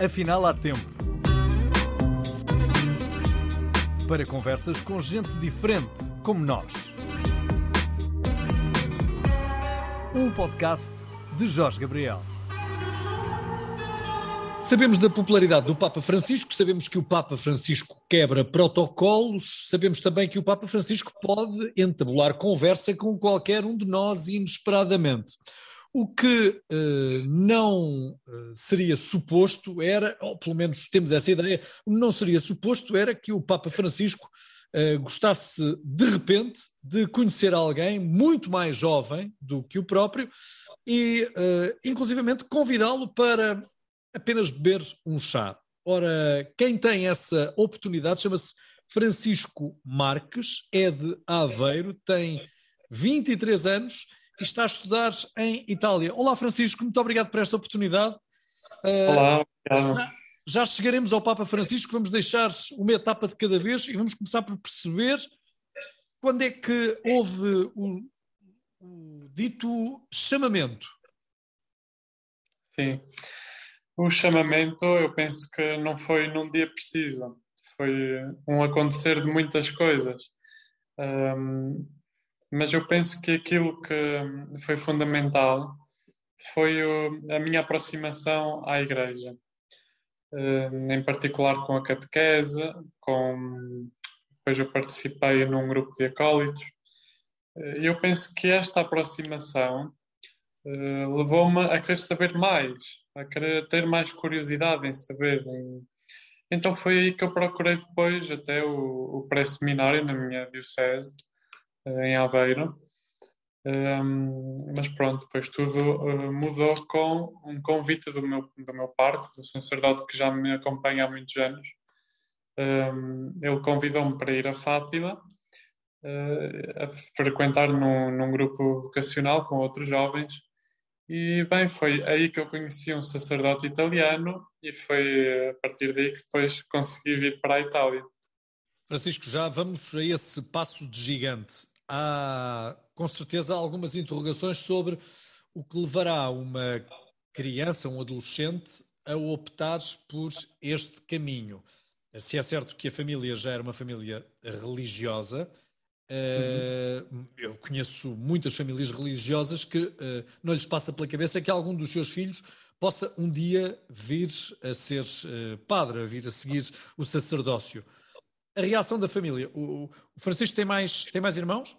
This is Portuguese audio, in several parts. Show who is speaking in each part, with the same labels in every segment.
Speaker 1: Afinal, há tempo. Para conversas com gente diferente, como nós. Um podcast de Jorge Gabriel. Sabemos da popularidade do Papa Francisco, sabemos que o Papa Francisco quebra protocolos, sabemos também que o Papa Francisco pode entabular conversa com qualquer um de nós inesperadamente. O que uh, não uh, seria suposto era, ou pelo menos temos essa ideia, não seria suposto era que o Papa Francisco uh, gostasse de repente de conhecer alguém muito mais jovem do que o próprio e, inclusivamente, convidá-lo para apenas beber um chá. Ora, quem tem essa oportunidade chama-se Francisco Marques, é de Aveiro, tem 23 anos e está a estudar em Itália. Olá, Francisco, muito obrigado por esta oportunidade.
Speaker 2: Uh, Olá, obrigado.
Speaker 1: Já chegaremos ao Papa Francisco, vamos deixar uma etapa de cada vez e vamos começar por perceber quando é que houve o, o dito chamamento.
Speaker 2: Sim, o chamamento eu penso que não foi num dia preciso, foi um acontecer de muitas coisas. Um, mas eu penso que aquilo que foi fundamental foi a minha aproximação à Igreja, hum, em particular com a catequese, com depois eu participei num grupo de acólitos. Eu penso que esta aproximação hum, levou-me a querer saber mais, a querer ter mais curiosidade em saber. Então foi aí que eu procurei depois até o, o pré-seminário na minha diocese em Aveiro. Um, mas pronto, depois tudo uh, mudou com um convite do meu, do meu parque, do sacerdote que já me acompanha há muitos anos. Um, ele convidou-me para ir a Fátima, uh, a frequentar num, num grupo vocacional com outros jovens. E bem, foi aí que eu conheci um sacerdote italiano e foi a partir daí que depois consegui vir para a Itália.
Speaker 1: Francisco, já vamos a esse passo de gigante há com certeza algumas interrogações sobre o que levará uma criança, um adolescente, a optar por este caminho. Se é certo que a família já era uma família religiosa, uhum. eu conheço muitas famílias religiosas que eh, não lhes passa pela cabeça que algum dos seus filhos possa um dia vir a ser eh, padre, a vir a seguir o sacerdócio a reação da família. O, Francisco tem mais, tem mais irmãos?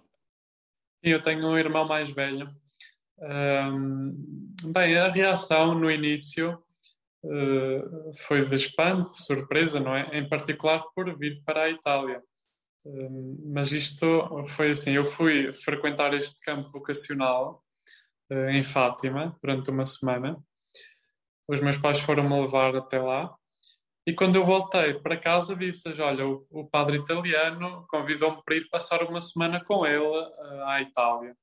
Speaker 2: Sim, eu tenho um irmão mais velho. Bem, a reação no início uh, foi de espanto, de surpresa, não é? Em particular por vir para a Itália. Um, mas isto foi assim: eu fui frequentar este campo vocacional uh, em Fátima durante uma semana. Os meus pais foram-me levar até lá e quando eu voltei para casa, disse olha, o, o padre italiano convidou-me para ir passar uma semana com ele uh, à Itália.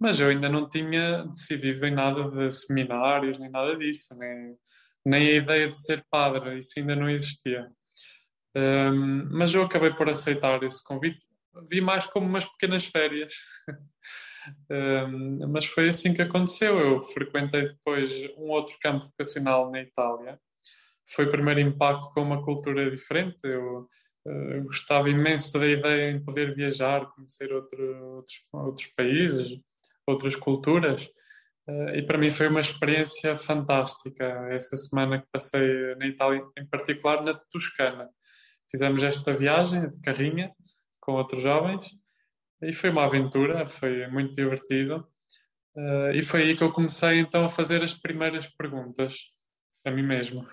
Speaker 2: Mas eu ainda não tinha decidido em nada de seminários, nem nada disso, nem, nem a ideia de ser padre, isso ainda não existia. Um, mas eu acabei por aceitar esse convite, vi mais como umas pequenas férias. um, mas foi assim que aconteceu. Eu frequentei depois um outro campo vocacional na Itália, foi o primeiro impacto com uma cultura diferente. Eu uh, gostava imenso da ideia em poder viajar, conhecer outro, outros, outros países, outras culturas. Uh, e para mim foi uma experiência fantástica essa semana que passei na Itália, em particular na Toscana. Fizemos esta viagem de carrinha com outros jovens e foi uma aventura, foi muito divertido. Uh, e foi aí que eu comecei então a fazer as primeiras perguntas a mim mesmo.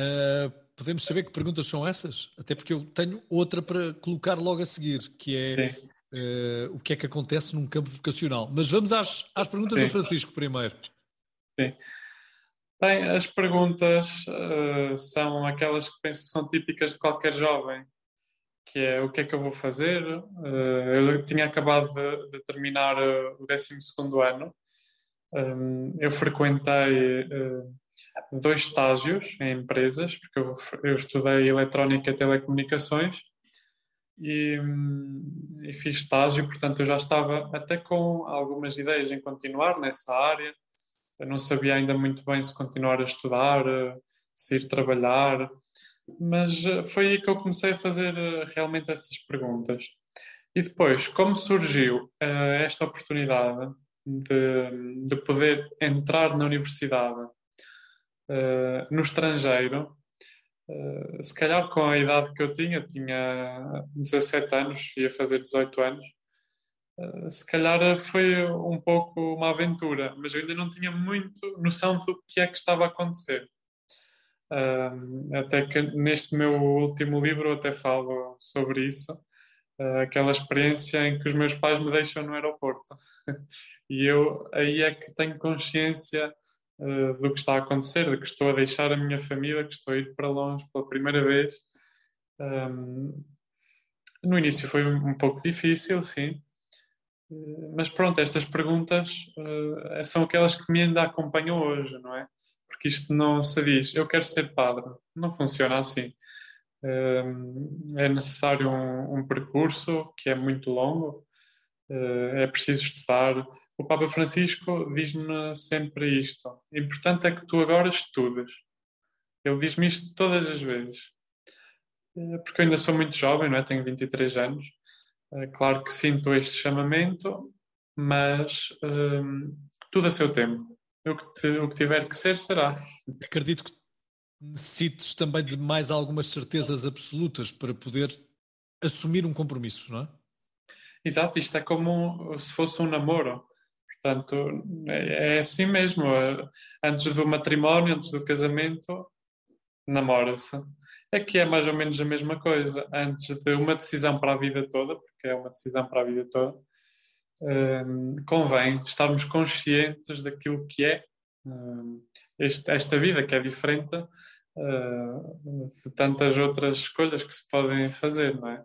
Speaker 1: Uh, podemos saber que perguntas são essas? Até porque eu tenho outra para colocar logo a seguir, que é uh, o que é que acontece num campo vocacional. Mas vamos às, às perguntas Sim. do Francisco primeiro.
Speaker 2: Sim. Bem, as perguntas uh, são aquelas que penso que são típicas de qualquer jovem, que é o que é que eu vou fazer? eu tinha acabado de, de terminar o 12 ano, um, eu frequentei dois estágios em empresas, porque eu, eu estudei eletrónica e telecomunicações e, hum, e, fiz estágio, portanto eu já estava até com algumas ideias em continuar nessa área. Eu não sabia ainda muito bem se continuar a estudar, se ir trabalhar, mas uh, foi aí que eu comecei a fazer uh, realmente essas perguntas. E depois, como surgiu esta oportunidade de, de poder entrar na universidade no estrangeiro, Uh, se calhar com a idade que eu tinha, tinha 17 anos, ia fazer 18 anos, uh, se calhar foi um pouco uma aventura, mas eu ainda não tinha muito noção do que é que estava a acontecer. Até que neste meu último livro até falo sobre isso, aquela experiência em que os meus pais me deixam no aeroporto. e eu aí é que tenho consciência uh, do que está a acontecer, de que estou a deixar a minha família, que estou a ir para longe pela primeira vez. Um, no início foi um pouco difícil, sim, uh, mas pronto, estas perguntas uh, são aquelas que me ainda acompanham hoje, não é? Porque isto não se diz, eu quero ser padre, não funciona assim. é necessário um, um percurso que é muito longo, é preciso estudar, o Papa Francisco diz-me sempre isto: o importante é que tu agora estudes. Ele diz-me isto todas as vezes. Eh, porque eu ainda sou muito jovem, não é? Tenho 23 anos. É claro que sinto este chamamento, mas hum, tudo a seu tempo. O que, te, o que tiver que ser, será.
Speaker 1: Acredito que necessites também de mais algumas certezas absolutas para poder assumir um compromisso, não é?
Speaker 2: Exato, isto é como se fosse um namoro. Portanto, é, é assim mesmo. Antes do matrimónio, antes do casamento, namora-se. Aqui é mais ou menos a mesma coisa. Antes de uma decisão para a vida toda, porque é uma decisão para a vida toda, um, convém estarmos conscientes daquilo que é um, este, esta vida, que é diferente uh, de tantas outras escolhas que se podem fazer, não é?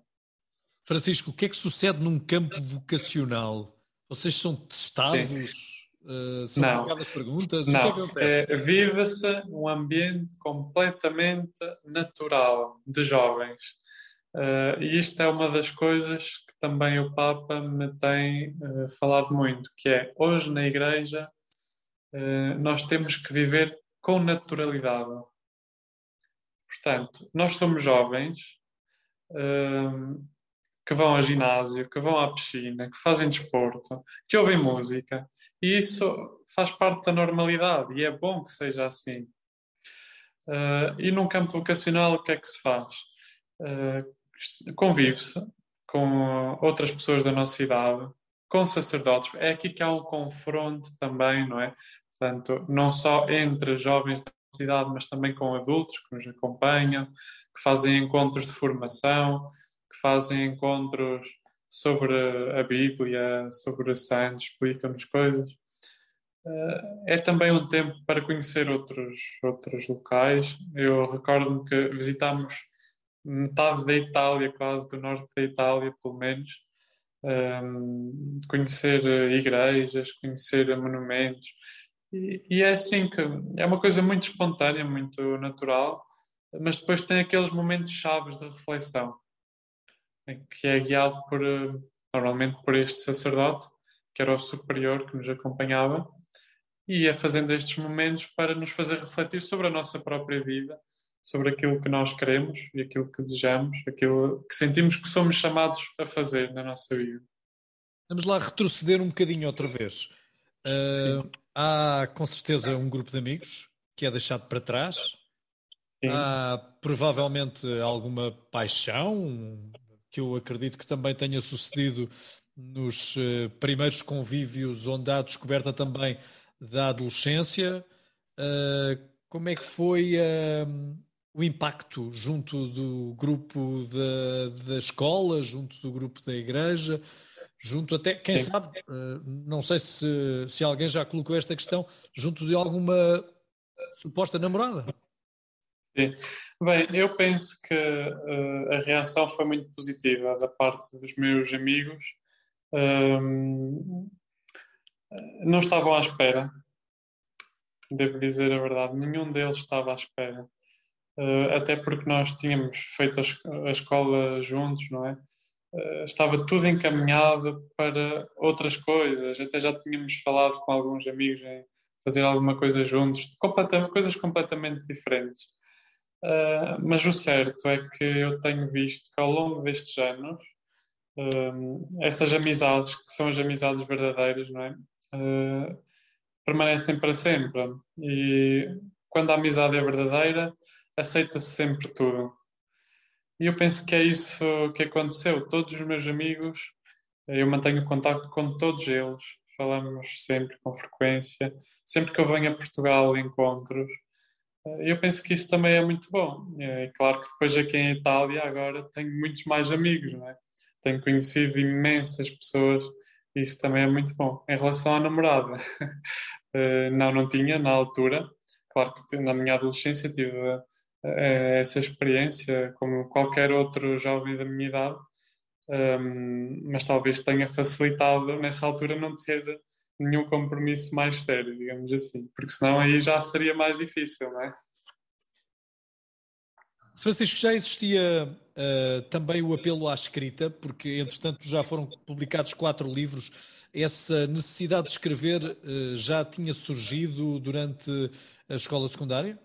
Speaker 1: Francisco, o que é que sucede num campo vocacional? Vocês são testados? Uh, são
Speaker 2: não.
Speaker 1: colocadas perguntas?
Speaker 2: Não.
Speaker 1: O que é que acontece?
Speaker 2: É, Vive-se um ambiente completamente natural de jovens. Uh, e isto é uma das coisas que também o Papa me tem uh, falado muito, que é hoje na Igreja uh, nós temos que viver com naturalidade. Portanto, nós somos jovens, que vão ao ginásio, que vão à piscina, que fazem desporto, que ouvem música. E isso faz parte da normalidade e é bom que seja assim. Uh, e num campo vocacional, o que é que se faz? Uh, Convive-se com outras pessoas da nossa idade, com sacerdotes. É aqui que há um confronto também, não é? Portanto, não só entre jovens da nossa idade, mas também com adultos que nos acompanham, que fazem encontros de formação, que fazem encontros sobre a Bíblia, sobre santos, explicam-nos coisas. Eh, é também um tempo para conhecer outros, outros locais. Eu recordo-me que visitámos metade da Itália, quase do norte da Itália, pelo menos. Um, ehm, conhecer igrejas, conhecer monumentos. E, e, é assim que é uma coisa muito espontânea, muito natural, mas depois tem aqueles momentos chaves de reflexão que é guiado por, eh, normalmente por este sacerdote, que era o superior que nos acompanhava, e ia fazendo estes momentos para nos fazer refletir sobre a nossa própria vida, sobre aquilo que nós queremos e aquilo que desejamos, aquilo que sentimos que somos chamados a fazer na nossa vida.
Speaker 1: Vamos lá retroceder um bocadinho outra vez. Uh, há com certeza um grupo de amigos que é deixado para trás. Sim. Há provavelmente alguma paixão, que eu acredito que também tenha sucedido nos uh, primeiros convívios onde há descoberta também da adolescência. Uh, como é que foi uh, o impacto junto do grupo da, da escola, junto do grupo da igreja, junto até, quem Sim. sabe, não sei se, se alguém já colocou esta questão, junto de alguma suposta namorada?
Speaker 2: Sim. Bem, eu penso que uh, a reação foi muito positiva da parte dos meus amigos. Um, não estavam à espera, devo dizer a verdade, nenhum deles estava à espera. Uh, até porque nós tínhamos feito a, escola juntos, não é? Uh, estava tudo encaminhado para outras coisas, até já tínhamos falado com alguns amigos em fazer alguma coisa juntos, coisas completamente diferentes. Uh, mas o certo é que eu tenho visto que ao longo destes anos, uh, essas amizades, que são as amizades verdadeiras, não é? Uh, permanecem para sempre. E quando a amizade é verdadeira, aceita-se sempre tudo. E eu penso que é isso que aconteceu. Todos os meus amigos, eu mantenho contato com todos eles, falamos sempre com frequência. Sempre que eu venho a Portugal, encontros. Eu penso que isso também é muito bom. É claro que depois aqui em Itália agora tenho muitos mais amigos, não é? Tenho conhecido imensas pessoas e isso também é muito bom. Em relação à namorada, eh, não, não tinha na altura. Claro que na minha adolescência tive eh, essa experiência, como qualquer outro jovem da minha idade, um, mas talvez tenha facilitado nessa altura não ter nenhum compromisso mais sério, digamos assim, porque senão aí já seria mais difícil, não é?
Speaker 1: Francisco, já existia uh, também o apelo à escrita, porque entretanto já foram publicados quatro livros. Essa necessidade de escrever uh, já tinha surgido durante a escola secundária?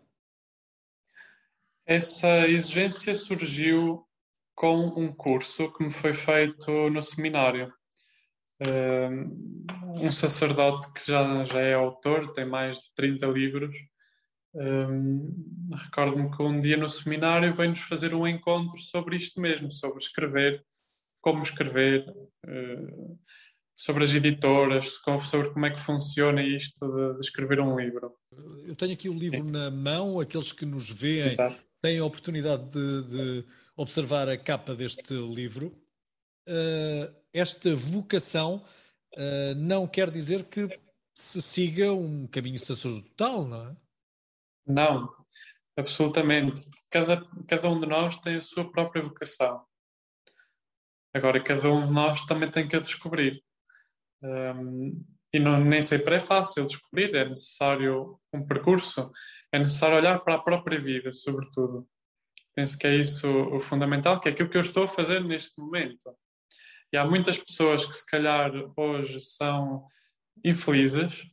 Speaker 2: Essa exigência surgiu com um curso que me foi feito no seminário. Um sacerdote que já, já é autor, tem mais de 30 livros. Um, Recordo-me que um dia no seminário veio-nos fazer um encontro sobre isto mesmo, sobre escrever, como escrever, uh, sobre as editoras, sobre como é que funciona isto de, de escrever um livro.
Speaker 1: Eu tenho aqui o livro Sim. na mão, aqueles que nos veem Exato. têm a oportunidade de, de observar a capa deste livro. Uh, esta vocação uh, não quer dizer que se siga um caminho sacerdotal, não é?
Speaker 2: Não, absolutamente. Cada, cada um de nós tem a sua própria vocação. Agora, cada um de nós também tem que a descobrir. Um, e não, nem sempre é fácil descobrir, é necessário um percurso, é necessário olhar para a própria vida, sobretudo. Penso que é isso o fundamental, que é aquilo que eu estou a fazer neste momento. E há muitas pessoas que, se calhar, hoje são infelizes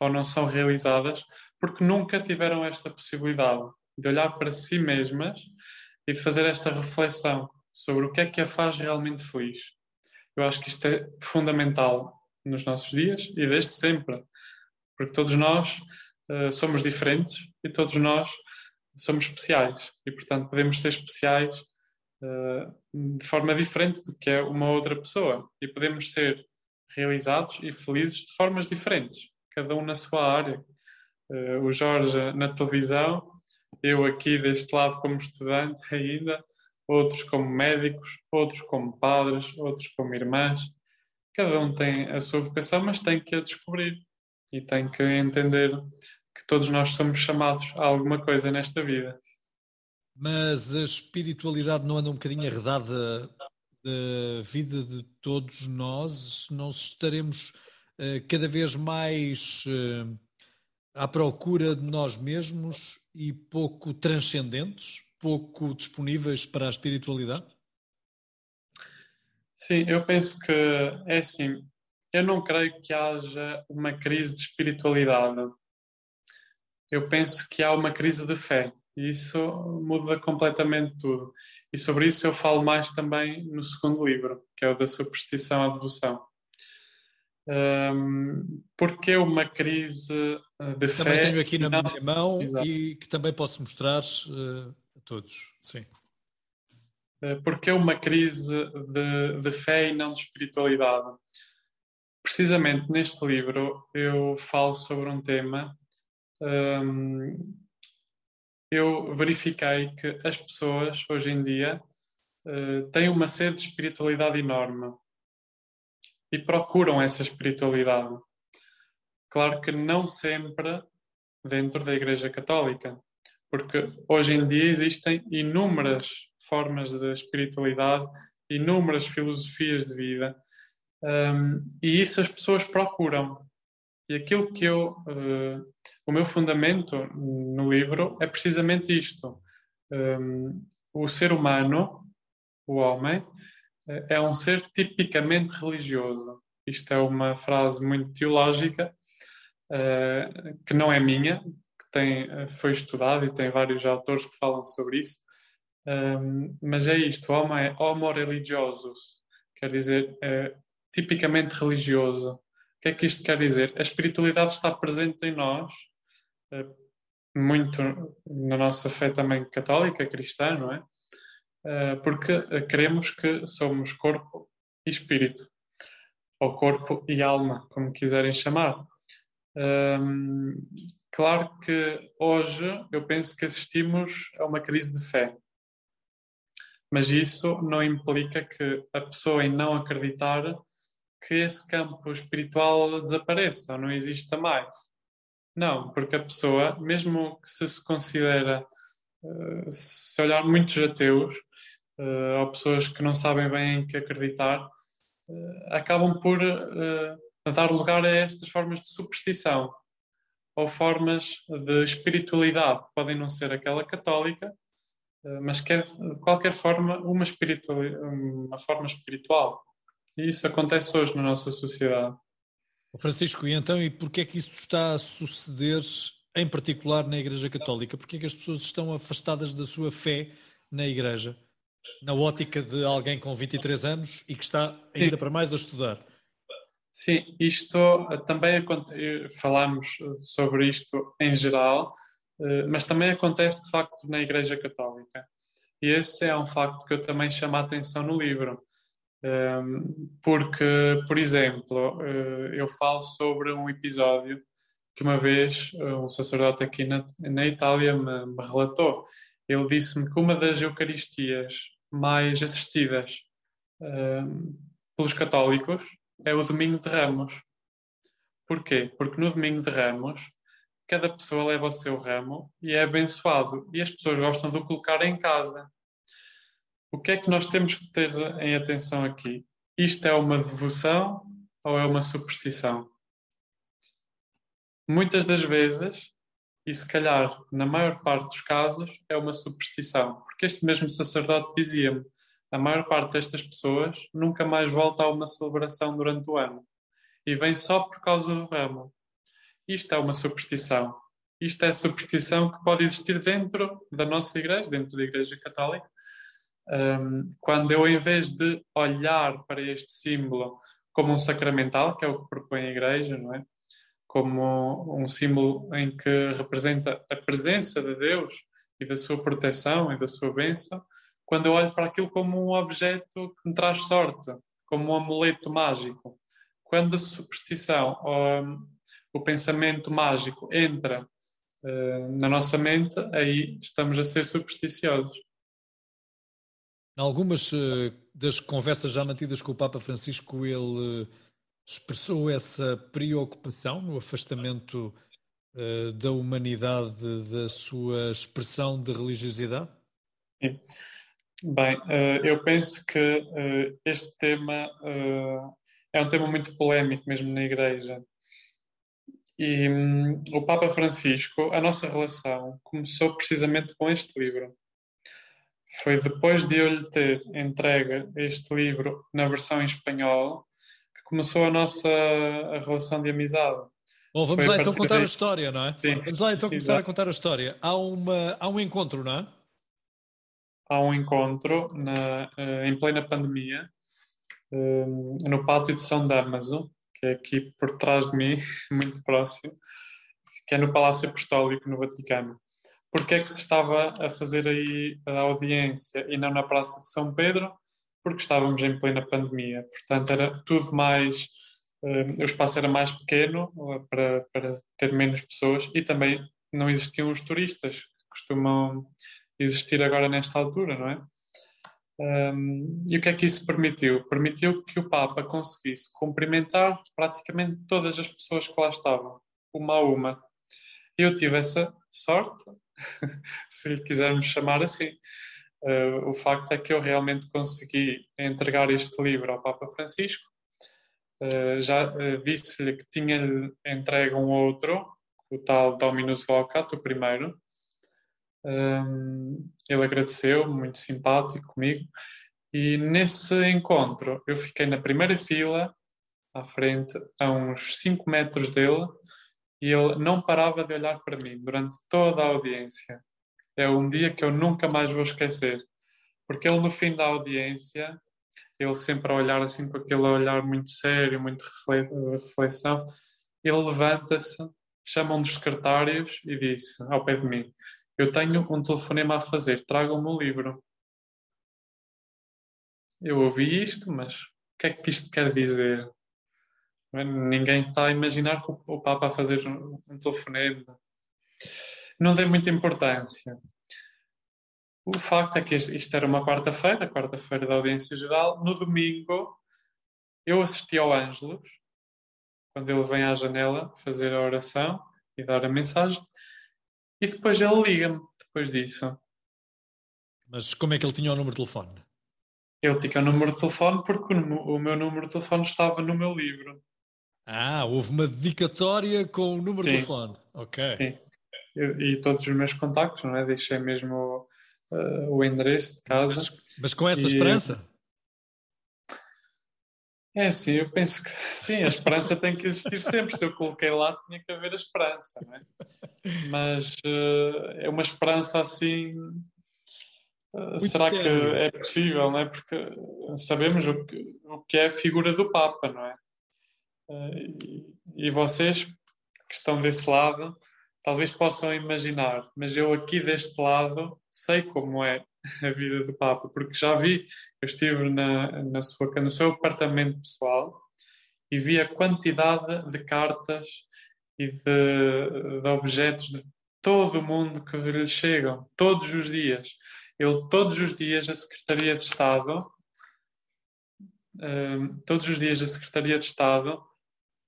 Speaker 2: ou não são realizadas porque nunca tiveram esta possibilidade de olhar para si mesmas e de fazer esta reflexão sobre o que é que a faz realmente feliz. Eu acho que isto é fundamental nos nossos dias e desde sempre, porque todos nós uh, somos diferentes e todos nós somos especiais e, portanto, podemos ser especiais de forma diferente do que é uma outra pessoa e podemos ser realizados e felizes de formas diferentes, cada um na sua área. Uh, o Jorge na televisão, eu aqui deste lado como estudante ainda, outros como médicos, outros como padres, outros como irmãs. Cada um tem a sua vocação, mas tem que a descobrir e tem que entender que todos nós somos chamados a alguma coisa nesta vida.
Speaker 1: Mas a espiritualidade não anda um bocadinho arredada da vida de todos nós? Não estaremos uh, cada vez mais uh, à procura de nós mesmos e pouco transcendentes, pouco disponíveis para a espiritualidade?
Speaker 2: Sim, eu penso que é assim. Eu não creio que haja uma crise de espiritualidade eu penso que há uma crise de fé isso muda completamente tudo. E sobre isso eu falo mais também no segundo livro, que é o da superstição à devoção. Um, porque uma crise eh, de
Speaker 1: também fé. Também tenho aqui na não... minha mão Exato. e que também posso mostrar uh, a todos. Sim.
Speaker 2: Eh, porque uma crise de, de fé e não de espiritualidade. Precisamente neste livro eu falo sobre um tema um, eu verifiquei que as pessoas hoje em dia uh, têm uma sede de espiritualidade enorme e procuram essa espiritualidade. Claro que não sempre dentro da Igreja Católica, porque hoje em dia existem inúmeras formas de espiritualidade, inúmeras filosofias de vida, um, e isso as pessoas procuram. E aquilo que eu, uh, o meu fundamento no livro é precisamente isto. Um, o ser humano, o homem, é um ser tipicamente religioso. Isto é uma frase muito teológica, uh, que não é minha, que tem, eh, foi estudado e tem vários autores que falam sobre isso. Um, mas é isto, homo, é homo religiosus, quer dizer, é, tipicamente religioso. O que é que isto quer dizer? A espiritualidade está presente em nós, é, muito na nossa fé também católica, cristã, não é? É, porque cremos que somos corpo e espírito, ou corpo e alma, como quiserem chamar. Um, claro que hoje eu penso que assistimos a uma crise de fé mas isso não implica que a pessoa em não acreditar que esse campo espiritual desapareça ou não exista mais. Não, porque a pessoa, mesmo que se se considera, uh, se olhar muitos ateus, uh, ou pessoas que não sabem bem em que acreditar, uh, acabam por dar lugar a estas formas de superstição ou formas de espiritualidade. Podem não ser aquela católica, eh, mas que é de qualquer forma uma, uma forma espiritual. E isso acontece hoje na nossa sociedade.
Speaker 1: Francisco, e então, e porquê é que isso está a suceder, em particular na Igreja Católica? Porquê é que as pessoas estão afastadas da sua fé na Igreja, na ótica de alguém com 23 anos e que está ainda Sim. para mais a estudar?
Speaker 2: Sim, isto eh, também eh, falamos sobre isto em geral, eh, mas também acontece de facto na Igreja Católica. E esse é um facto que eu também chamo a atenção no livro, porque, por exemplo, eh, eu falo sobre um episódio que uma vez eh, um sacerdote aqui na, na Itália me, me relatou. Ele disse-me que uma das Eucaristias mais assistidas pelos católicos é o Domingo de Ramos. Porquê? Porque no Domingo de Ramos cada pessoa leva o seu ramo e é abençoado. E as pessoas gostam de o colocar em casa. O que é que nós temos que ter em atenção aqui? Isto é uma devoção ou é uma superstição? Muitas das vezes, e se calhar na maior parte dos casos, é uma superstição. Porque este mesmo sacerdote dizia-me: a maior parte destas pessoas nunca mais volta a uma celebração durante o ano e vem só por causa do ramo. Isto é uma superstição. Isto é superstição que pode existir dentro da nossa igreja, dentro da Igreja Católica. Um, quando eu, em vez de olhar para este símbolo como um sacramental, que é o que propõe a Igreja, não é? Como um símbolo em que representa a presença de Deus e da sua proteção e da sua bênção, quando eu olho para aquilo como um objeto que me traz sorte, como um amuleto mágico. Quando a superstição ou o pensamento mágico entra uh, na nossa mente, aí estamos a ser supersticiosos.
Speaker 1: Algumas uh, das conversas já mantidas com o Papa Francisco, ele uh, expressou essa preocupação no afastamento da humanidade da sua expressão de religiosidade?
Speaker 2: Sim. Bem, eu penso que este tema é um tema muito polémico mesmo na Igreja. E hum, o Papa Francisco, a nossa relação começou precisamente com este livro. Foi depois de eu lhe ter entregue este livro na versão em espanhol que começou a nossa a relação de amizade.
Speaker 1: Bom, vamos Foi lá então contar daí. a história, não é? Sim. Vamos lá então começar Exato. a contar a história. Há, uma, há um encontro, não é?
Speaker 2: Há um encontro na, eh, em plena pandemia hum, no pátio de São Damaso, que é aqui por trás de mim, muito próximo, que é no Palácio Apostólico, no Vaticano. Porquê é que se estava a fazer aí a audiência e não na Praça de São Pedro? Porque estávamos em plena pandemia, portanto era tudo mais, uh, o espaço era mais pequeno uh, para, para ter menos pessoas e também não existiam os turistas que costumam existir agora nesta altura, não é? Um, e o que é que isso permitiu? Permitiu que o Papa conseguisse cumprimentar praticamente todas as pessoas que lá estavam, uma a uma. Eu tive essa sorte, se lhe quisermos chamar assim. Uh, o facto é que eu realmente consegui entregar este livro ao Papa Francisco. Uh, já uh, disse-lhe que tinha-lhe entregue um outro, o tal Dominus Vocat, o primeiro, um, ele agradeceu, muito simpático comigo. E nesse encontro eu fiquei na primeira fila, à frente, a uns 5 metros dele, e ele não parava de olhar para mim durante toda a audiência. É um dia que eu nunca mais vou esquecer, porque ele no fim da audiência, ele sempre a olhar assim com aquele olhar muito sério, muito reflexão, ele levanta-se, chama um dos secretários e disse ao pé de mim: Eu tenho um telefonema a fazer, tragam-me o livro. Eu ouvi isto, mas o que é que isto quer dizer? Ninguém está a imaginar que o Papa a fazer um telefonema. Não dei muita importância. O facto é que isto era uma quarta-feira, quarta-feira da audiência geral. No domingo, eu assisti ao Ângelos, quando ele vem à janela fazer a oração e dar a mensagem, e depois ele liga-me, depois disso.
Speaker 1: Mas como é que ele tinha o número de telefone?
Speaker 2: Ele tinha o número de telefone porque o meu número de telefone estava no meu livro.
Speaker 1: Ah, houve uma dedicatória com o número Sim. de telefone. Ok.
Speaker 2: Sim. E, e, todos os meus contactos, não é? Deixei mesmo uh, o endereço de casa.
Speaker 1: Mas, mas com essa e, esperança?
Speaker 2: É, sim, eu penso que sim, a esperança tem que existir sempre. Se eu coloquei lá, tinha que haver a esperança, não é? Mas uh, é uma esperança assim. Uh, será que é possível, não é? Porque sabemos o que, o que é a figura do Papa, não é? Uh, e, vocês que estão desse lado talvez possam imaginar, mas eu aqui deste lado sei como é a vida do Papa, porque já vi, eu estive na, na sua, no seu apartamento pessoal e vi a quantidade de cartas e de, de objetos de todo o mundo que lhe chegam, todos os dias. Ele, todos os dias, a Secretaria de Estado, um, todos os dias, a Secretaria de Estado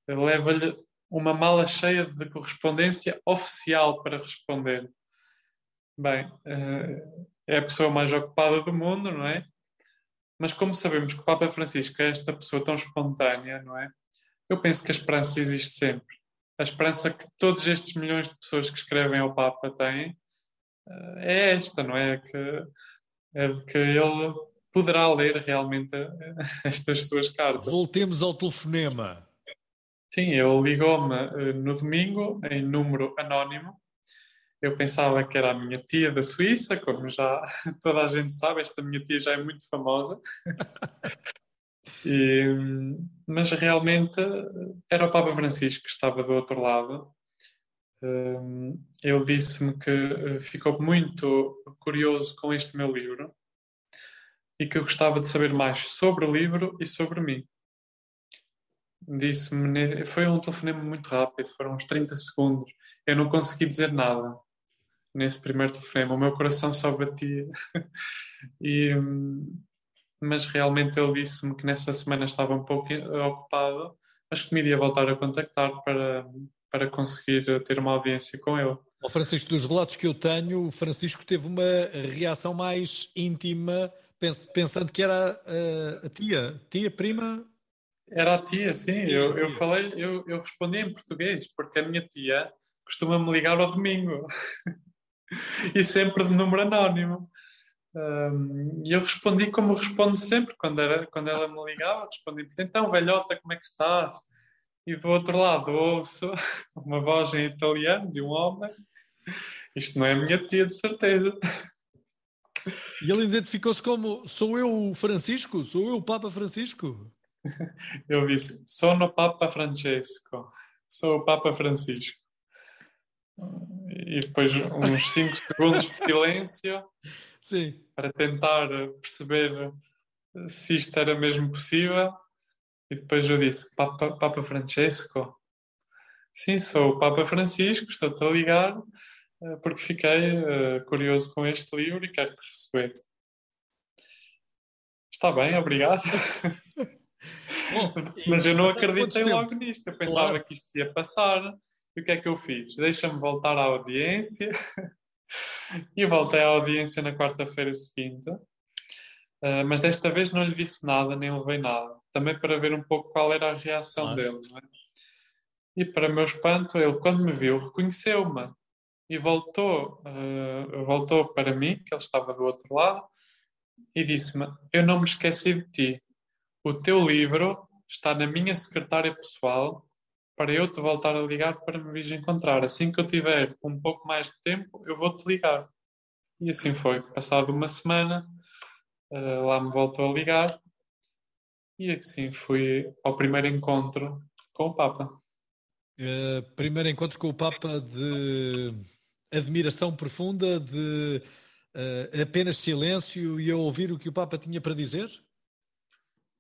Speaker 2: leva-lhe uma mala cheia de correspondência oficial para responder. Bem, uh, é a pessoa mais ocupada do mundo, não é? Mas como sabemos que o Papa Francisco é esta pessoa tão espontânea, não é? Eu penso que a esperança existe sempre. A esperança que todos estes milhões de pessoas que escrevem ao Papa têm uh, é esta, não é? Que, é que ele poderá ler realmente estas suas cartas.
Speaker 1: Voltemos ao telefonema.
Speaker 2: Sim, ele ligou-me uh, no domingo em número anónimo eu pensava que era a minha tia da Suíça, como já toda a gente sabe, esta minha tia já é muito famosa. e, mas realmente era o Papa Francisco que estava do outro lado. Hum, ele disse-me que eh, ficou muito curioso com este meu livro e que eu gostava de saber mais sobre o livro e sobre mim. Disse-me, foi um telefonema muito rápido, foram uns 30 segundos. Eu não consegui dizer nada nesse primeiro telefonema. O meu coração só batia. e, mas realmente ele disse-me que nessa semana estava um pouco ocupado, mas que me iria voltar a contactar para, para conseguir ter uma audiência com ele.
Speaker 1: Oh, Francisco, dos relatos que eu tenho, o Francisco teve uma reação mais íntima, pensando que era a, tia, tia, prima.
Speaker 2: Era a tia, sim. Eu, eu falei, eu, eu respondi em português, porque a minha tia costuma me ligar ao domingo. e sempre de número anónimo. Um, e eu respondi como respondo sempre quando, era, quando ela me ligava, respondi então velhota, como é que estás? E do outro lado ouço uma voz em italiano de um homem. Isto não é a minha tia, de certeza.
Speaker 1: E ele identificou-se como sou eu o Francisco? Sou eu o Papa Francisco?
Speaker 2: Eu disse, sou no Papa Francesco. Sou o Papa Francisco e depois uns 5 segundos de silêncio
Speaker 1: Sim.
Speaker 2: para tentar perceber se isto era mesmo possível. E depois eu disse: Papa, Papa Francesco? Sim, sou o Papa Francisco, estou-te a ligar eh, porque fiquei uh, curioso com este livro e quero-te receber. Está bem, obrigado. Mas eu não acreditei logo nisto. Eu pensava claro. que isto ia passar e o que é que eu fiz? Deixa-me voltar à audiência. e voltei à audiência na quarta-feira seguinte. Uh, mas desta vez não lhe disse nada, nem levei nada. Também para ver um pouco qual era a reação ah. dele. É? E para meu espanto, ele, quando me viu, reconheceu-me e voltou, uh, voltou para mim, que ele estava do outro lado, e disse-me: Eu não me esqueci de ti. O teu livro está na minha secretária pessoal para eu te voltar a ligar para me vir encontrar. Assim que eu tiver um pouco mais de tempo, eu vou-te ligar. E assim foi. Passado uma semana, uh, lá me voltou a ligar e assim fui ao primeiro encontro com o Papa.
Speaker 1: Uh, primeiro encontro com o Papa de admiração profunda, de uh, apenas silêncio e a ouvir o que o Papa tinha para dizer?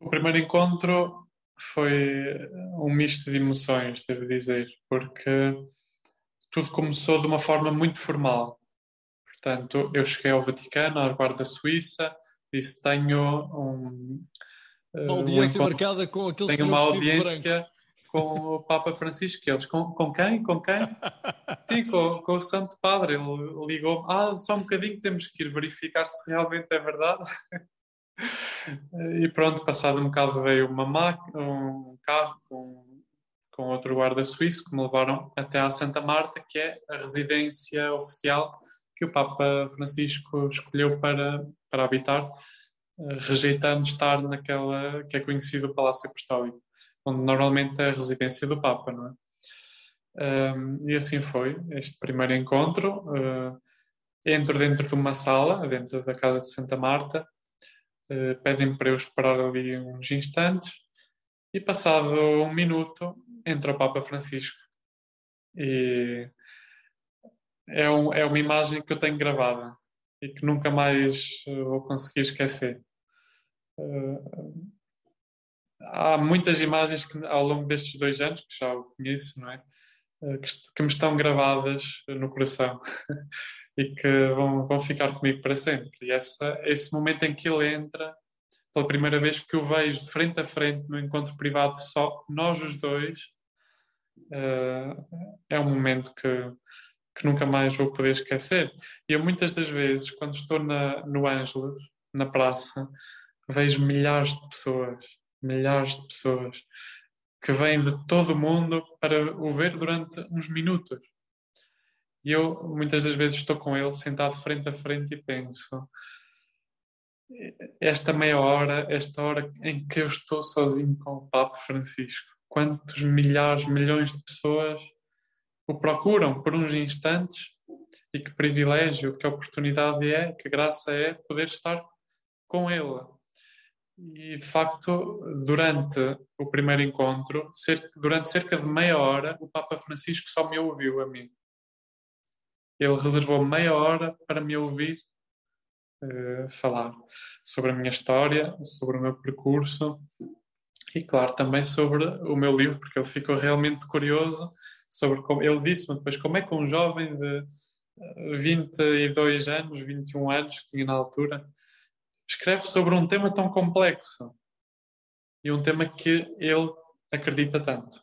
Speaker 2: O primeiro encontro foi um misto de emoções, devo dizer, porque tudo começou de uma forma muito formal. Portanto, eu cheguei ao Vaticano, à Guarda Suíça, disse: Tenho um.
Speaker 1: Uma audiência um marcada com aquele
Speaker 2: Tenho uma audiência com o Papa Francisco. Eles: Com, com quem? Com quem? Sim, com, com o Santo Padre. Ele ligou-me: Ah, só um bocadinho, temos que ir verificar se realmente é verdade. E pronto, passado um bocado veio uma máquina, um carro com, com outro guarda suíço que me levaram até à Santa Marta, que é a residência oficial que o Papa Francisco escolheu para, para habitar, eh, rejeitando estar naquela que é conhecido Palácio Apostólico, onde normalmente é a residência do Papa, não é? Um, e assim foi este primeiro encontro. Uh, entro dentro de uma sala, dentro da casa de Santa Marta, pedem para eu esperar ali uns instantes e passado um minuto entra o Papa Francisco. E é, um, é uma imagem que eu tenho gravada e que nunca mais eh, vou conseguir esquecer. Uh, há muitas imagens que ao longo destes dois anos, que já o conheço, não é? Uh, que, que, me estão gravadas no coração e que vão, vão ficar comigo para sempre. E essa, esse momento em que ele entra, pela primeira vez que o vejo de frente a frente no encontro privado, só nós os dois, uh, é um momento que que nunca mais vou poder esquecer. E eu muitas das vezes, quando estou na, no Ângelos, na praça, vejo milhares de pessoas, milhares de pessoas que vêm de todo o mundo para o ver durante uns minutos. E eu muitas das vezes estou com ele sentado frente a frente e penso: esta meia hora, esta hora em que eu estou sozinho com o Papa Francisco, quantos milhares, milhões de pessoas o procuram por uns instantes e que privilégio, que oportunidade é, que graça é poder estar com ele. E de facto, durante o primeiro encontro, durante cerca de meia hora, o Papa Francisco só me ouviu a mim. Ele reservou meia hora para me ouvir uh, falar sobre a minha história, sobre o meu percurso e, claro, também sobre o meu livro, porque ele ficou realmente curioso sobre como ele disse-me depois como é que um jovem de 22 eh, anos, 21 anos que tinha na altura, escreve sobre um tema tão complexo e um tema que ele acredita tanto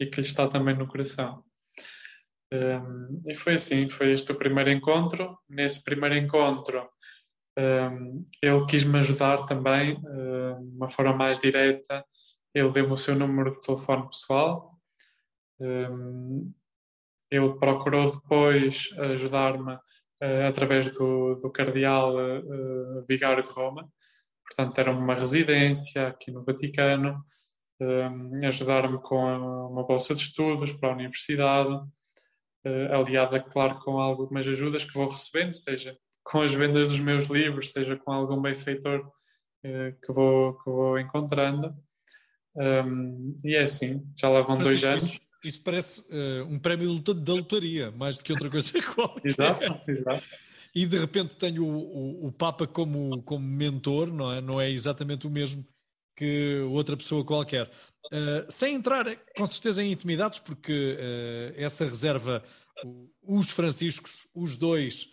Speaker 2: e que lhe está também no coração. Um, e foi assim, foi este o primeiro encontro. Nesse primeiro encontro, um, ele quis-me ajudar também, uh, de uma forma mais direta. Ele deu-me o seu número de telefone pessoal, um, ele procurou depois ajudar-me uh, através do, do cardeal uh, vigário de Roma, portanto era uma residência aqui no Vaticano, ajudar-me com uma bolsa de estudos para a universidade, aliada, claro, com algumas ajudas que vou recebendo, seja com as vendas dos meus livros, seja com algum benfeitor que, vou, que vou encontrando. Um, e é assim, já lá vão dois anos.
Speaker 1: Isso parece uh, um prémio da lotaria, mais do que outra coisa qualquer.
Speaker 2: Exato, exato.
Speaker 1: E de repente tenho o, o, o, Papa como, como mentor, não é? Não é exatamente o mesmo que outra pessoa qualquer. Uh, sem entrar, com certeza, em intimidades, porque uh, essa reserva, os franciscos, os dois,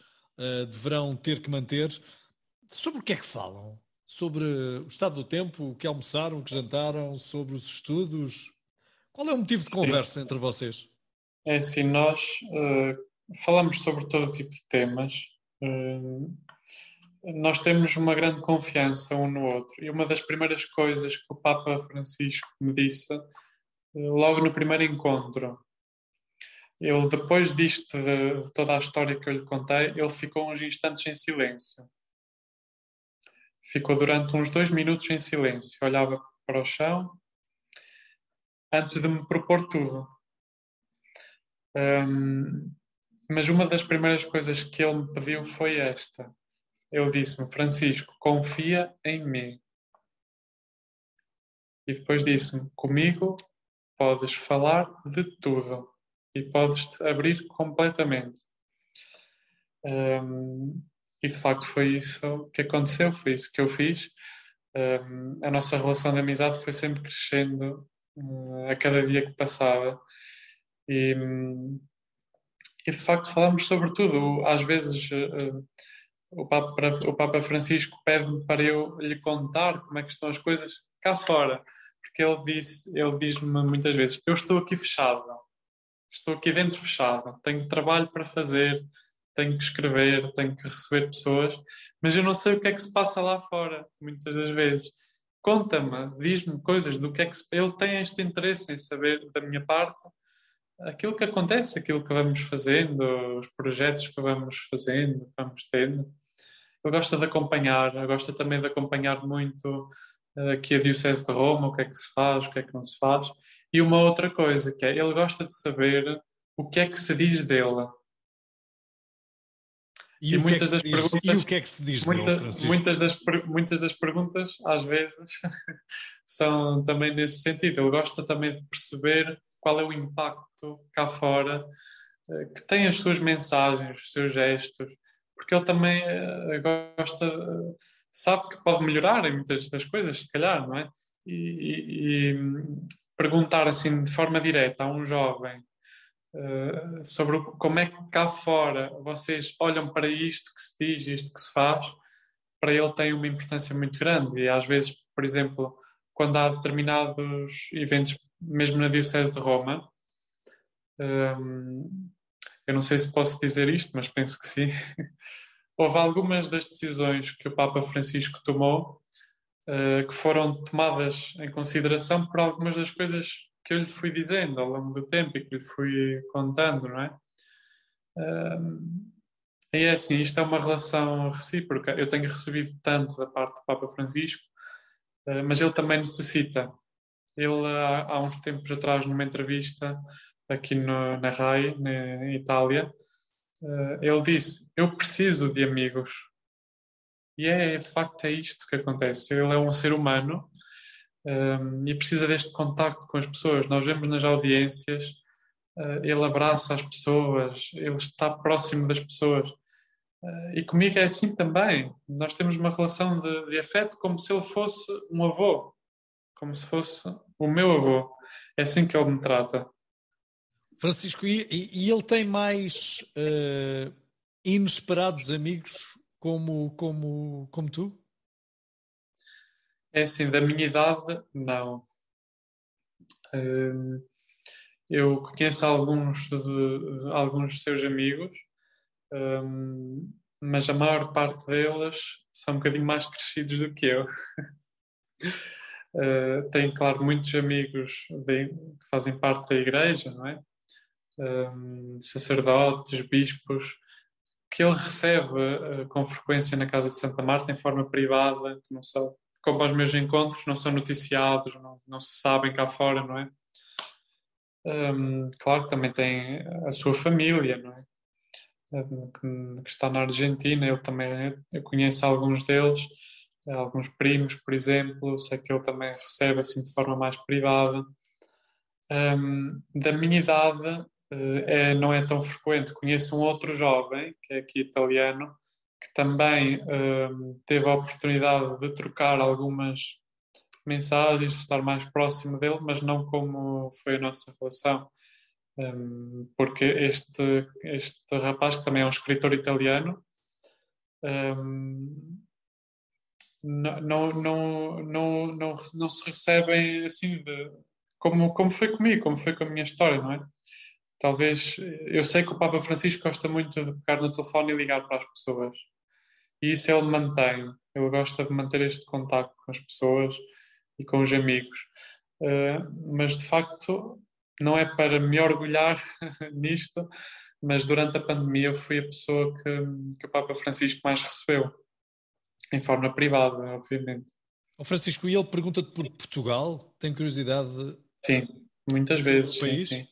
Speaker 1: deverão ter que manter. Sobre o que é que falam? Sobre o estado do tempo, o que almoçaram, o que jantaram, sobre os estudos? Qual é o motivo de conversa Sim. entre vocês?
Speaker 2: É assim, nós uh, falamos sobre todo tipo de temas. Nós temos uma grande confiança um no outro. E uma das primeiras coisas que o Papa Francisco me disse, uh, logo no primeiro encontro, ele, depois disto, de, de, toda a história que eu lhe contei, ele ficou uns instantes em silêncio. Ficou durante uns dois minutos em silêncio. Olhava para o chão antes de me propor tudo. Um, mas uma das primeiras coisas que ele me pediu foi esta. Ele disse-me, Francisco, confia em mim. E depois disse-me, comigo podes falar de tudo e podes te abrir completamente. Um, e de facto foi isso que aconteceu, foi isso que eu fiz. Um, a nossa relação de amizade foi sempre crescendo um, a cada dia que passava. E, e de facto falamos sobre tudo. Às vezes uh, o, Papa, o Papa Francisco pede-me para eu lhe contar como é que estão as coisas cá fora, porque ele diz ele diz-me muitas vezes: eu estou aqui fechado, estou aqui dentro fechado, tenho trabalho para fazer, tenho que escrever, tenho que receber pessoas, mas eu não sei o que é que se passa lá fora, muitas das vezes. Conta-me, diz-me coisas do que é que se... ele tem este interesse em saber da minha parte aquilo que acontece, aquilo que vamos fazendo, os projetos que vamos fazendo, que vamos tendo. Ele gosta de acompanhar, gosta também de acompanhar muito aqui a Diocese de Roma, o que é que se faz, o que é que não se faz. E uma outra coisa, que é, ele gosta de saber o que é que se diz dele.
Speaker 1: E, e, o, muitas que é das perguntas, e o que é que se diz muita,
Speaker 2: dele, muitas, das, muitas das perguntas, às vezes, são também nesse sentido. Ele gosta também de perceber qual é o impacto cá fora eh, que tem as suas mensagens, os seus gestos, porque ele também eh, gosta, sabe que pode melhorar em muitas das coisas, se calhar, não é? E, e, e perguntar assim de forma direta a um jovem uh, sobre como é que cá fora vocês olham para isto que se diz, isto que se faz, para ele tem uma importância muito grande. E às vezes, por exemplo, quando há determinados eventos mesmo na Diocese de Roma. Um, eu não sei se posso dizer isto, mas penso que sim. Houve algumas das decisões que o Papa Francisco tomou uh, que foram tomadas em consideração por algumas das coisas que eu lhe fui dizendo ao longo do tempo e que lhe fui contando, não é? Um, e é assim, isto é uma relação recíproca. Eu tenho recebido tanto da parte do Papa Francisco, uh, mas ele também necessita ele, há, há uns tempos atrás, numa entrevista aqui no, na RAI, na Itália, uh, ele disse: Eu preciso de amigos. E é, de facto, é isto que acontece. Ele é um ser humano um, ehm, e precisa deste contacto com as pessoas. Nós vemos nas audiências, uh, ele abraça as pessoas, ele está próximo das pessoas. Uh, e comigo é assim também. Nós temos uma relação de, de afeto como se ele fosse um avô como se fosse o meu avô. É assim que ele me trata.
Speaker 1: Francisco, e, e ele tem mais uh, inesperados amigos como, como, como tu?
Speaker 2: É assim, da minha idade, não. Uh, eu conheço alguns de, de, alguns seus amigos, um, eh, mas a maior parte deles são um bocadinho mais crescidos do que eu. Uh, claro, muitos amigos de, que fazem parte da igreja, não é? Um, sacerdotes, bispos, que ele recebe uh, com frequência na Casa de Santa Marta em forma privada, que não são, como aos meus encontros, não são noticiados, não, não se sabem cá fora, não é? Um, claro que também tem a sua família, não é? Que, que está na Argentina, ele também, eu conheço alguns deles, alguns primos, por exemplo, sei que ele também recebe assim de forma mais privada. Um, da minha idade é, não é tão frequente. Conheço um outro jovem, que é aqui italiano, que também um, teve a oportunidade de trocar algumas mensagens, estar mais próximo dele, mas não como foi a nossa relação. Um, porque este, este rapaz, que também é um escritor italiano, um, não, não, não, não, não, se recebem assim de, como, como foi comigo, como foi com a minha história, não é? Talvez, eu sei que o Papa Francisco gosta muito de pegar no telefone e ligar para as pessoas. E isso ele mantém. Ele gosta de manter este contato com as pessoas e com os amigos. Uh, mas, de facto, não é para me orgulhar nisto, mas durante a pandemia eu fui a pessoa que, que o Papa Francisco mais recebeu em forma privada, obviamente.
Speaker 1: O Francisco, e ele pergunta-te por Portugal? Tem curiosidade?
Speaker 2: Sim. muitas vezes. Sim, sim.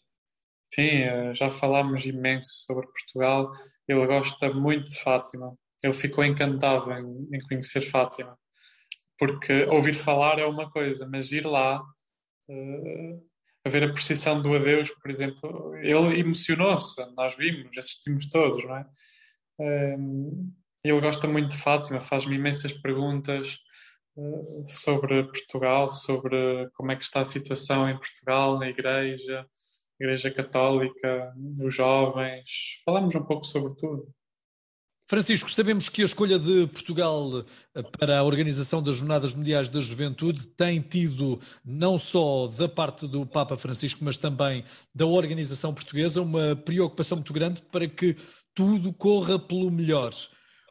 Speaker 2: Sim, eh, já falámos imenso sobre Portugal. Ele gosta muito de Fátima. Ele ficou encantado em, em conhecer Fátima. Porque ouvir falar é uma coisa, mas ir lá, uh, a ver a precisão do adeus, por exemplo, ele emocionou-se. Nós vimos, assistimos todos, não é? Uh, ele gosta muito de Fátima, faz-me imensas perguntas uh, sobre Portugal, sobre como é que está a situação em Portugal, na Igreja, Igreja Católica, os jovens. Falamos um pouco sobre tudo.
Speaker 1: Francisco, sabemos que a escolha de Portugal eh, para a organização das Jornadas Mundiais da Juventude tem tido, não só da parte do Papa Francisco, mas também da organização portuguesa, uma preocupação muito grande para que tudo corra pelo melhor.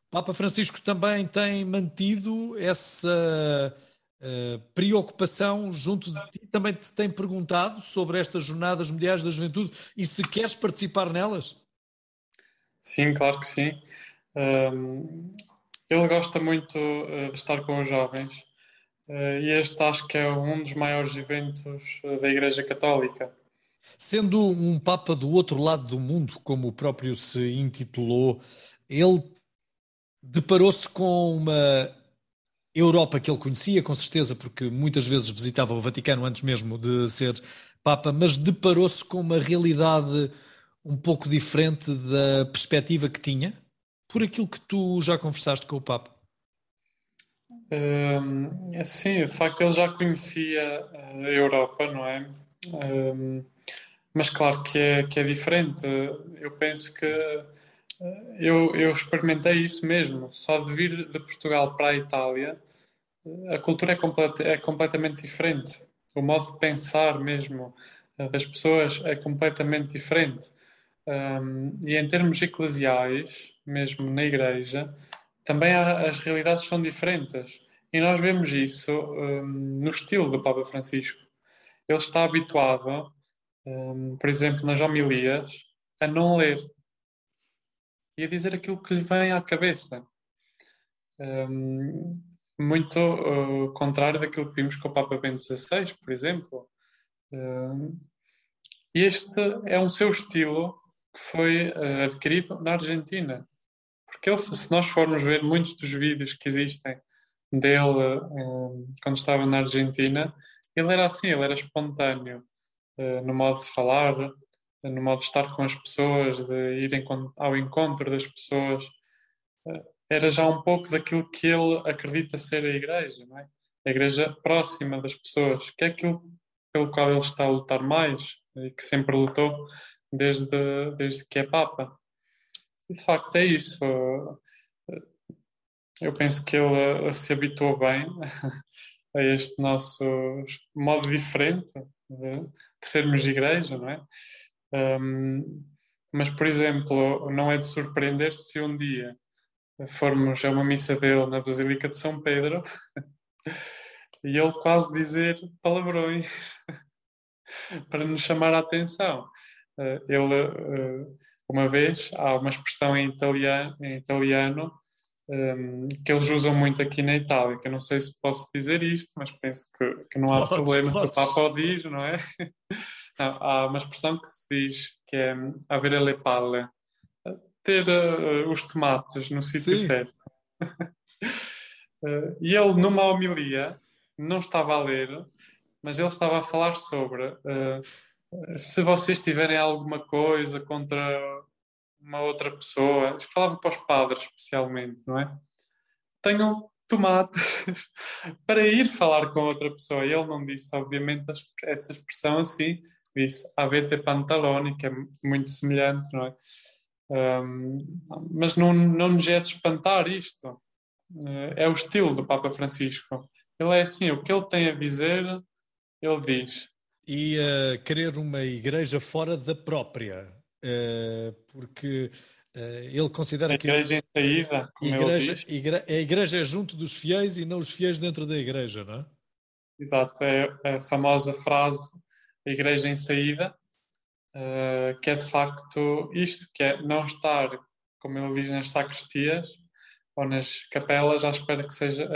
Speaker 1: Papa Francisco também tem mantido essa uh, preocupação junto de ti, também te tem perguntado sobre estas Jornadas Mundiais da Juventude e se queres participar nelas?
Speaker 2: Sim, claro que sim. Um, ele gosta muito uh, de estar com os jovens uh, e este acho que é um dos maiores eventos da Igreja Católica.
Speaker 1: Sendo um Papa do outro lado do mundo, como o próprio se intitulou, ele deparou-se com uma Europa que ele conhecia, com certeza, porque muitas vezes visitava o Vaticano antes mesmo de ser Papa, mas deparou-se com uma realidade um pouco diferente da perspectiva que tinha, por aquilo que tu já conversaste com o Papa.
Speaker 2: Um, sim, de facto ele já conhecia a Europa, não é? Um, mas claro que é, que é diferente. Eu penso que eu, eu experimentei isso mesmo. Só de vir de Portugal para a Itália, a cultura é, complet, é completamente diferente. O modo de pensar mesmo eh, das pessoas é completamente diferente. Um, e em termos eclesiais, mesmo na igreja, também há, as realidades são diferentes. E nós vemos isso um, no estilo do Papa Francisco. Ele está habituado, um, por exemplo, nas homilias, a não ler e a dizer aquilo que lhe vem à cabeça. Um, muito uh, contrário daquilo que vimos com o Papa Bento XVI, por exemplo. Um, este é um seu estilo que foi uh, adquirido na Argentina. Porque ele, se nós formos ver muitos dos vídeos que existem dele um, quando estava na Argentina, ele era assim, ele era espontâneo uh, no modo de falar, no modo de estar com as pessoas, de ir ao encontro das pessoas, eh, era já um pouco daquilo que ele acredita ser a igreja, não é? A igreja próxima das pessoas, que é aquilo pelo qual ele está a lutar mais e que sempre lutou desde, desde que é Papa. E de facto é isso. Eu penso que ele se habituou bem a este nosso modo diferente de, de sermos igreja, não é? Um, mas, por exemplo, não é de surpreender se um dia formos a uma missa dele na Basílica de São Pedro e ele quase dizer palavrões para nos chamar a atenção. Uh, ele, uh, uma vez, há uma expressão em italiano, em italiano um, que eles usam muito aqui na Itália, que eu não sei se posso dizer isto, mas penso que, que não há podes, problema podes. se o Papa o diz, não é? há uma expressão que se diz que é avere le palle, ter uh, os tomates no sítio certo. uh, e ele, numa homilia, não estava a ler, mas ele estava a falar sobre uh, se vocês tiverem alguma coisa contra uma outra pessoa, falava para os padres especialmente, não é? Tenham tomates para ir falar com outra pessoa. E ele não disse, obviamente, essa expressão assim, disse avete pantaloni, que é muito semelhante, não é? Um, mas não, não nos é de espantar isto. Uh, é o estilo do Papa Francisco. Ele é assim, o que ele tem a dizer, ele diz.
Speaker 1: E uh, querer uma igreja fora da própria, uh, porque ele considera
Speaker 2: a
Speaker 1: que.
Speaker 2: igreja em saída, como
Speaker 1: igreja, igre, a igreja é junto dos fiéis e não os fiéis dentro da igreja, não é?
Speaker 2: Exato, é a famosa frase a igreja em saída, uh, que é de facto isto, que é não estar, como ele diz, nas sacristias ou nas capelas à espera que seja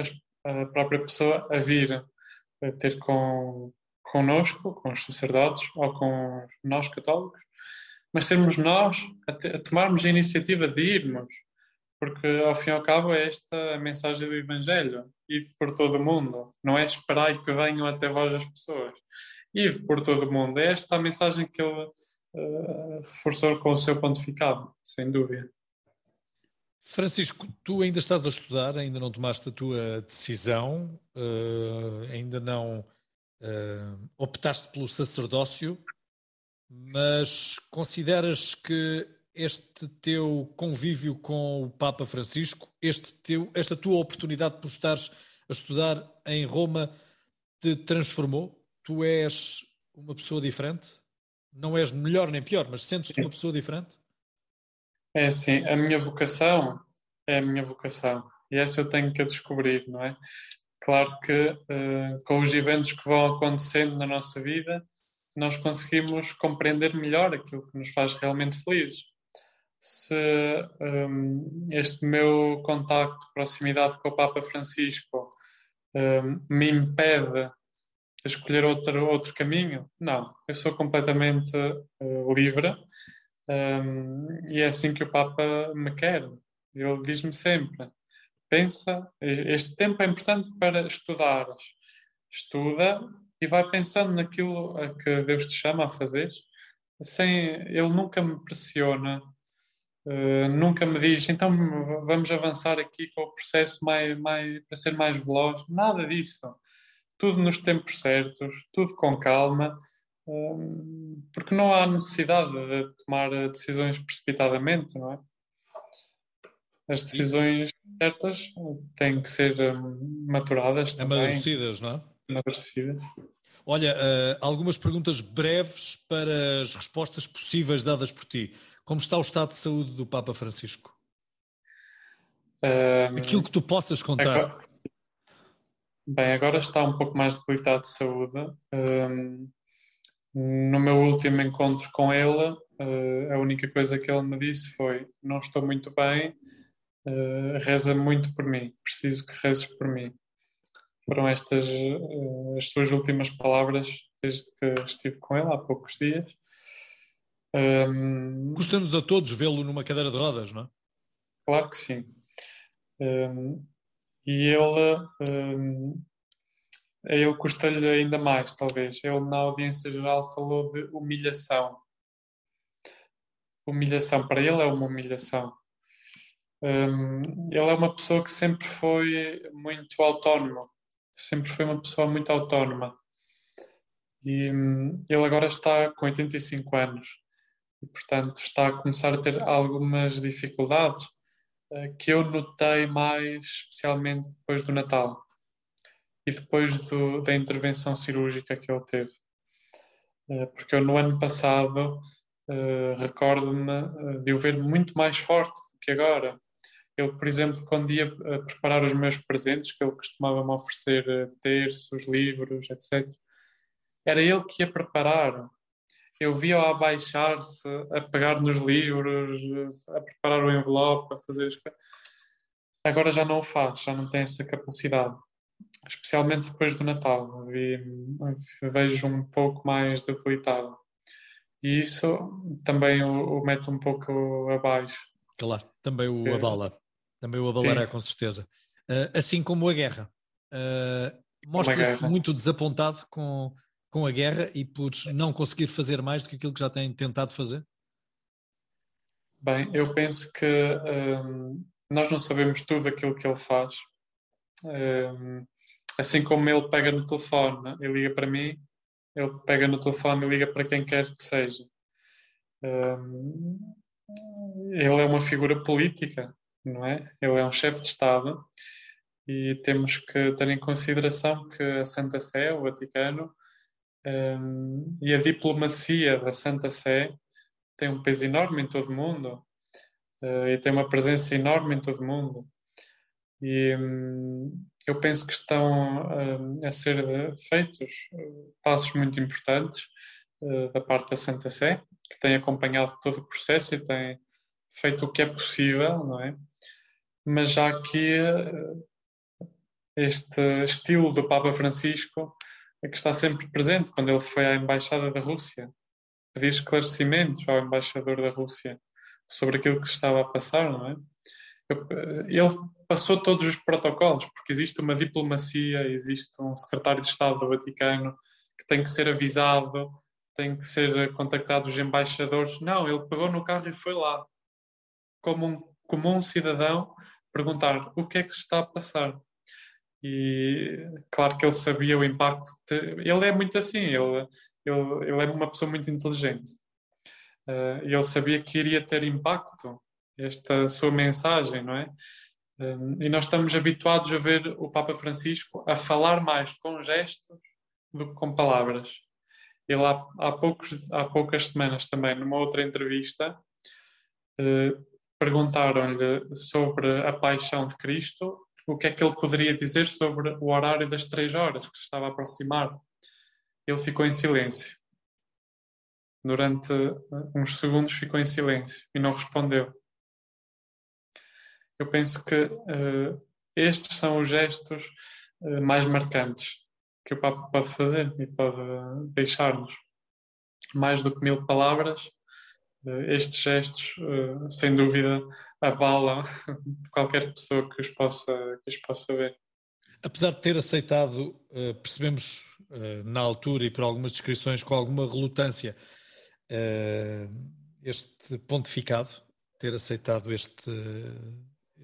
Speaker 2: a própria pessoa a vir a ter com, connosco, com os sacerdotes ou com nós católicos, mas sermos nós a, te, a tomarmos a iniciativa de irmos, porque ao fim e ao cabo é esta a mensagem do Evangelho, ir por todo o mundo, não é esperar que venham até vós as pessoas, ir por todo o mundo, é esta a mensagem que ele uh, reforçou com o seu pontificado, sem dúvida.
Speaker 1: Francisco, tu ainda estás a estudar, ainda não tomaste a tua decisão, uh, ainda não uh, optaste pelo sacerdócio, mas consideras que este teu convívio com o Papa Francisco, este teu, esta tua oportunidade por estares a estudar em Roma, te transformou? Tu és uma pessoa diferente? Não és melhor nem pior, mas sentes-te uma pessoa diferente?
Speaker 2: É assim, a minha vocação é a minha vocação e essa eu tenho que descobrir, não é? Claro que uh, com os eventos que vão acontecendo na nossa vida, nós conseguimos compreender melhor aquilo que nos faz realmente felizes. Se um, este meu contacto, proximidade com o Papa Francisco um, me impede de escolher outro, outro caminho, não. Eu sou completamente uh, livre um, e é assim que o Papa me quer. Ele diz-me sempre: pensa, este tempo é importante para estudar. Estuda e vai pensando naquilo a que Deus te chama a fazer. Sem, ele nunca me pressiona, uh, nunca me diz, então vamos avançar aqui com o processo mais, mais, para ser mais veloz. Nada disso. Tudo nos tempos certos, tudo com calma porque não há necessidade de tomar decisões precipitadamente, não é? As decisões certas têm que ser maturadas também.
Speaker 1: Amadurecidas, não é?
Speaker 2: Amadurecidas.
Speaker 1: Olha, uh, algumas perguntas breves para as respostas possíveis dadas por ti. Como está o estado de saúde do Papa Francisco? Um, Aquilo que tu possas contar.
Speaker 2: Bem, agora está um pouco mais debilitado de saúde. Um, no meu último encontro com ele, uh, a única coisa que ele me disse foi: Não estou muito bem, uh, reza muito por mim, preciso que rezes por mim. Foram estas uh, as suas últimas palavras desde que estive com ele há poucos dias.
Speaker 1: Um, Custa-nos a todos vê-lo numa cadeira de rodas, não é?
Speaker 2: Claro que sim. Um, e ele um, a ele custa-lhe ainda mais, talvez. Ele, na audiência geral, falou de humilhação. Humilhação, para ele é uma humilhação. Um, ele é uma pessoa que sempre foi muito autónoma, sempre foi uma pessoa muito autónoma. E um, ele agora está com 85 anos e, portanto, está a começar a ter algumas dificuldades que eu notei mais, especialmente depois do Natal e depois do, da intervenção cirúrgica que ele teve. Eh, porque eu no ano passado uh, recordo-me eh, de o ver muito mais forte do que agora. Ele, por exemplo, quando ia preparar os meus presentes, que ele costumava me oferecer terços, livros, etc., era ele que ia preparar. Eu via-o abaixar-se, a pegar nos livros, a preparar o envelope, a fazer as coisas. Agora já não o faz, já não tem essa capacidade especialmente depois do Natal, vejo um pouco mais debilitado. E isso também o, o mete um pouco abaixo.
Speaker 1: Claro, também o é. abala. Também o abalará, com certeza. Uh, assim como a guerra. Uh, Mostra-se muito desapontado com, com a guerra e por não conseguir fazer mais do que aquilo que já tem tentado fazer?
Speaker 2: Bem, eu penso que um, nós não sabemos tudo aquilo que ele faz. Um, assim como ele pega no telefone né? e liga para mim, ele pega no telefone e liga para quem quer que seja. Um, ele é uma figura política, não é? Ele é um chefe de Estado e temos que ter em consideração que a Santa Sé, o Vaticano, um, e a diplomacia da Santa Sé tem um peso enorme em todo o mundo uh, e tem uma presença enorme em todo o mundo. E, um, eu penso que estão uh, a ser feitos uh, passos muito importantes uh, da parte da Santa Sé, que tem acompanhado todo o processo e tem feito o que é possível, não é? Mas já aqui este estilo do Papa Francisco que está sempre presente quando ele foi à embaixada da Rússia pedir esclarecimentos ao embaixador da Rússia sobre aquilo que se estava a passar, não é? Ele passou todos os protocolos, porque existe uma diplomacia, existe um secretário de Estado do Vaticano que tem que ser avisado, tem que ser contactado os embaixadores. Não, ele pegou no carro e foi lá, como um comum cidadão, perguntar o que é que se está a passar. E claro que ele sabia o impacto. Ele é muito assim, ele, ele, ele é uma pessoa muito inteligente. Uh, ele sabia que iria ter impacto esta sua mensagem, não é? Um, e nós estamos habituados a ver o Papa Francisco a falar mais com gestos do que com palavras. Ele há, há, poucos, há poucas semanas também, numa outra entrevista, uh, perguntaram-lhe sobre a paixão de Cristo, o que é que ele poderia dizer sobre o horário das três horas que se estava a aproximar. Ele ficou em silêncio. Durante uns segundos ficou em silêncio e não respondeu. Eu penso que uh, estes são os gestos uh, mais marcantes que o Papa pode fazer e pode deixar-nos. Mais do que mil palavras, uh, estes gestos, sem dúvida, abalam qualquer pessoa que os possa, que os possa ver.
Speaker 1: Apesar de ter aceitado, percebemos na altura e por algumas descrições com alguma relutância este pontificado, ter aceitado este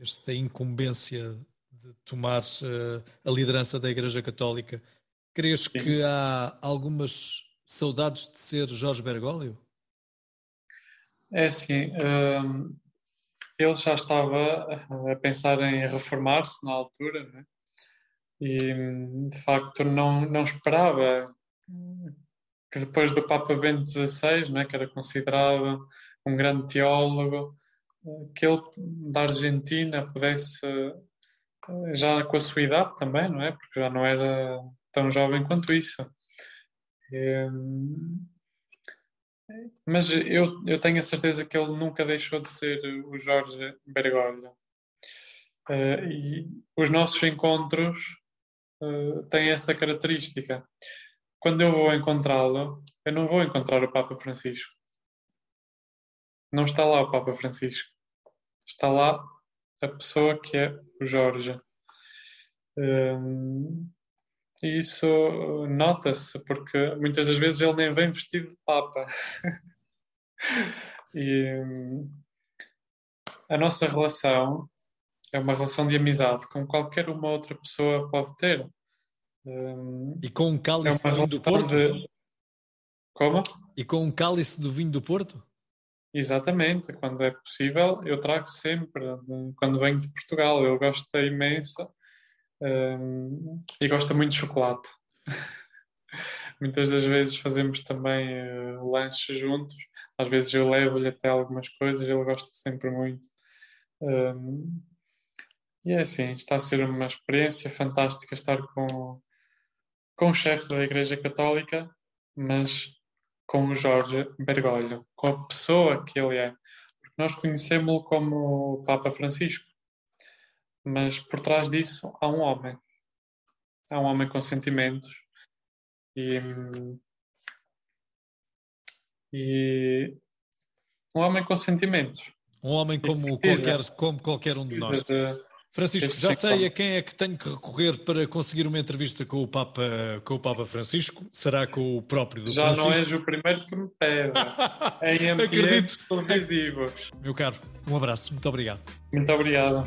Speaker 1: esta incumbência de tomar a liderança da Igreja Católica, crees Sim. que há algumas saudades de ser Jorge Bergoglio?
Speaker 2: É assim, ele já estava a pensar em reformar-se na altura, né? e de facto não, não esperava que depois do Papa Bento XVI, né, que era considerado um grande teólogo, que ele da Argentina pudesse, já com a sua idade também, não é? Porque já não era tão jovem quanto isso. Mas eu, eu tenho a certeza que ele nunca deixou de ser o Jorge Bergoglio. Uh, e os nossos encontros uh, têm essa característica. Quando eu vou encontrá-lo, eu não vou encontrar o Papa Francisco. Não está lá o Papa Francisco está lá a pessoa que é o Jorge. Um, e isso nota-se, porque muitas das vezes ele nem vem vestido de Papa. e um, a nossa relação é uma relação de amizade, como qualquer uma outra pessoa pode ter.
Speaker 1: Um, e com um cálice é do vinho do Porto? De...
Speaker 2: Como?
Speaker 1: E com um cálice do vinho do Porto?
Speaker 2: Exatamente, quando é possível, eu trago sempre, quando venho de Portugal. Ele gosta imenso e gosta muito de chocolate. Muitas das vezes fazemos também uh, lanche juntos, às vezes eu levo-lhe até algumas coisas, ele gosta sempre muito. Um, e é assim, está a ser uma experiência fantástica estar com, com o chefe da Igreja Católica, mas com o Jorge Bergoglio, com a pessoa que ele é. Porque nós conhecemos-lo como o Papa Francisco, mas por trás disso há um homem. Há um homem com sentimentos e, e um homem com sentimentos.
Speaker 1: Um homem como qualquer, como qualquer um de nós. De, Francisco, já sei a quem é que tenho que recorrer para conseguir uma entrevista com o Papa, com o Papa Francisco. Será com o próprio do
Speaker 2: já
Speaker 1: Francisco?
Speaker 2: Já não és o primeiro que me pede. em ambientes televisivos.
Speaker 1: Meu caro, um abraço. Muito obrigado.
Speaker 2: Muito obrigado.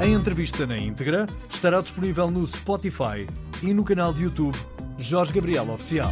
Speaker 3: A entrevista na íntegra estará disponível no Spotify e no canal de YouTube Jorge Gabriel Oficial.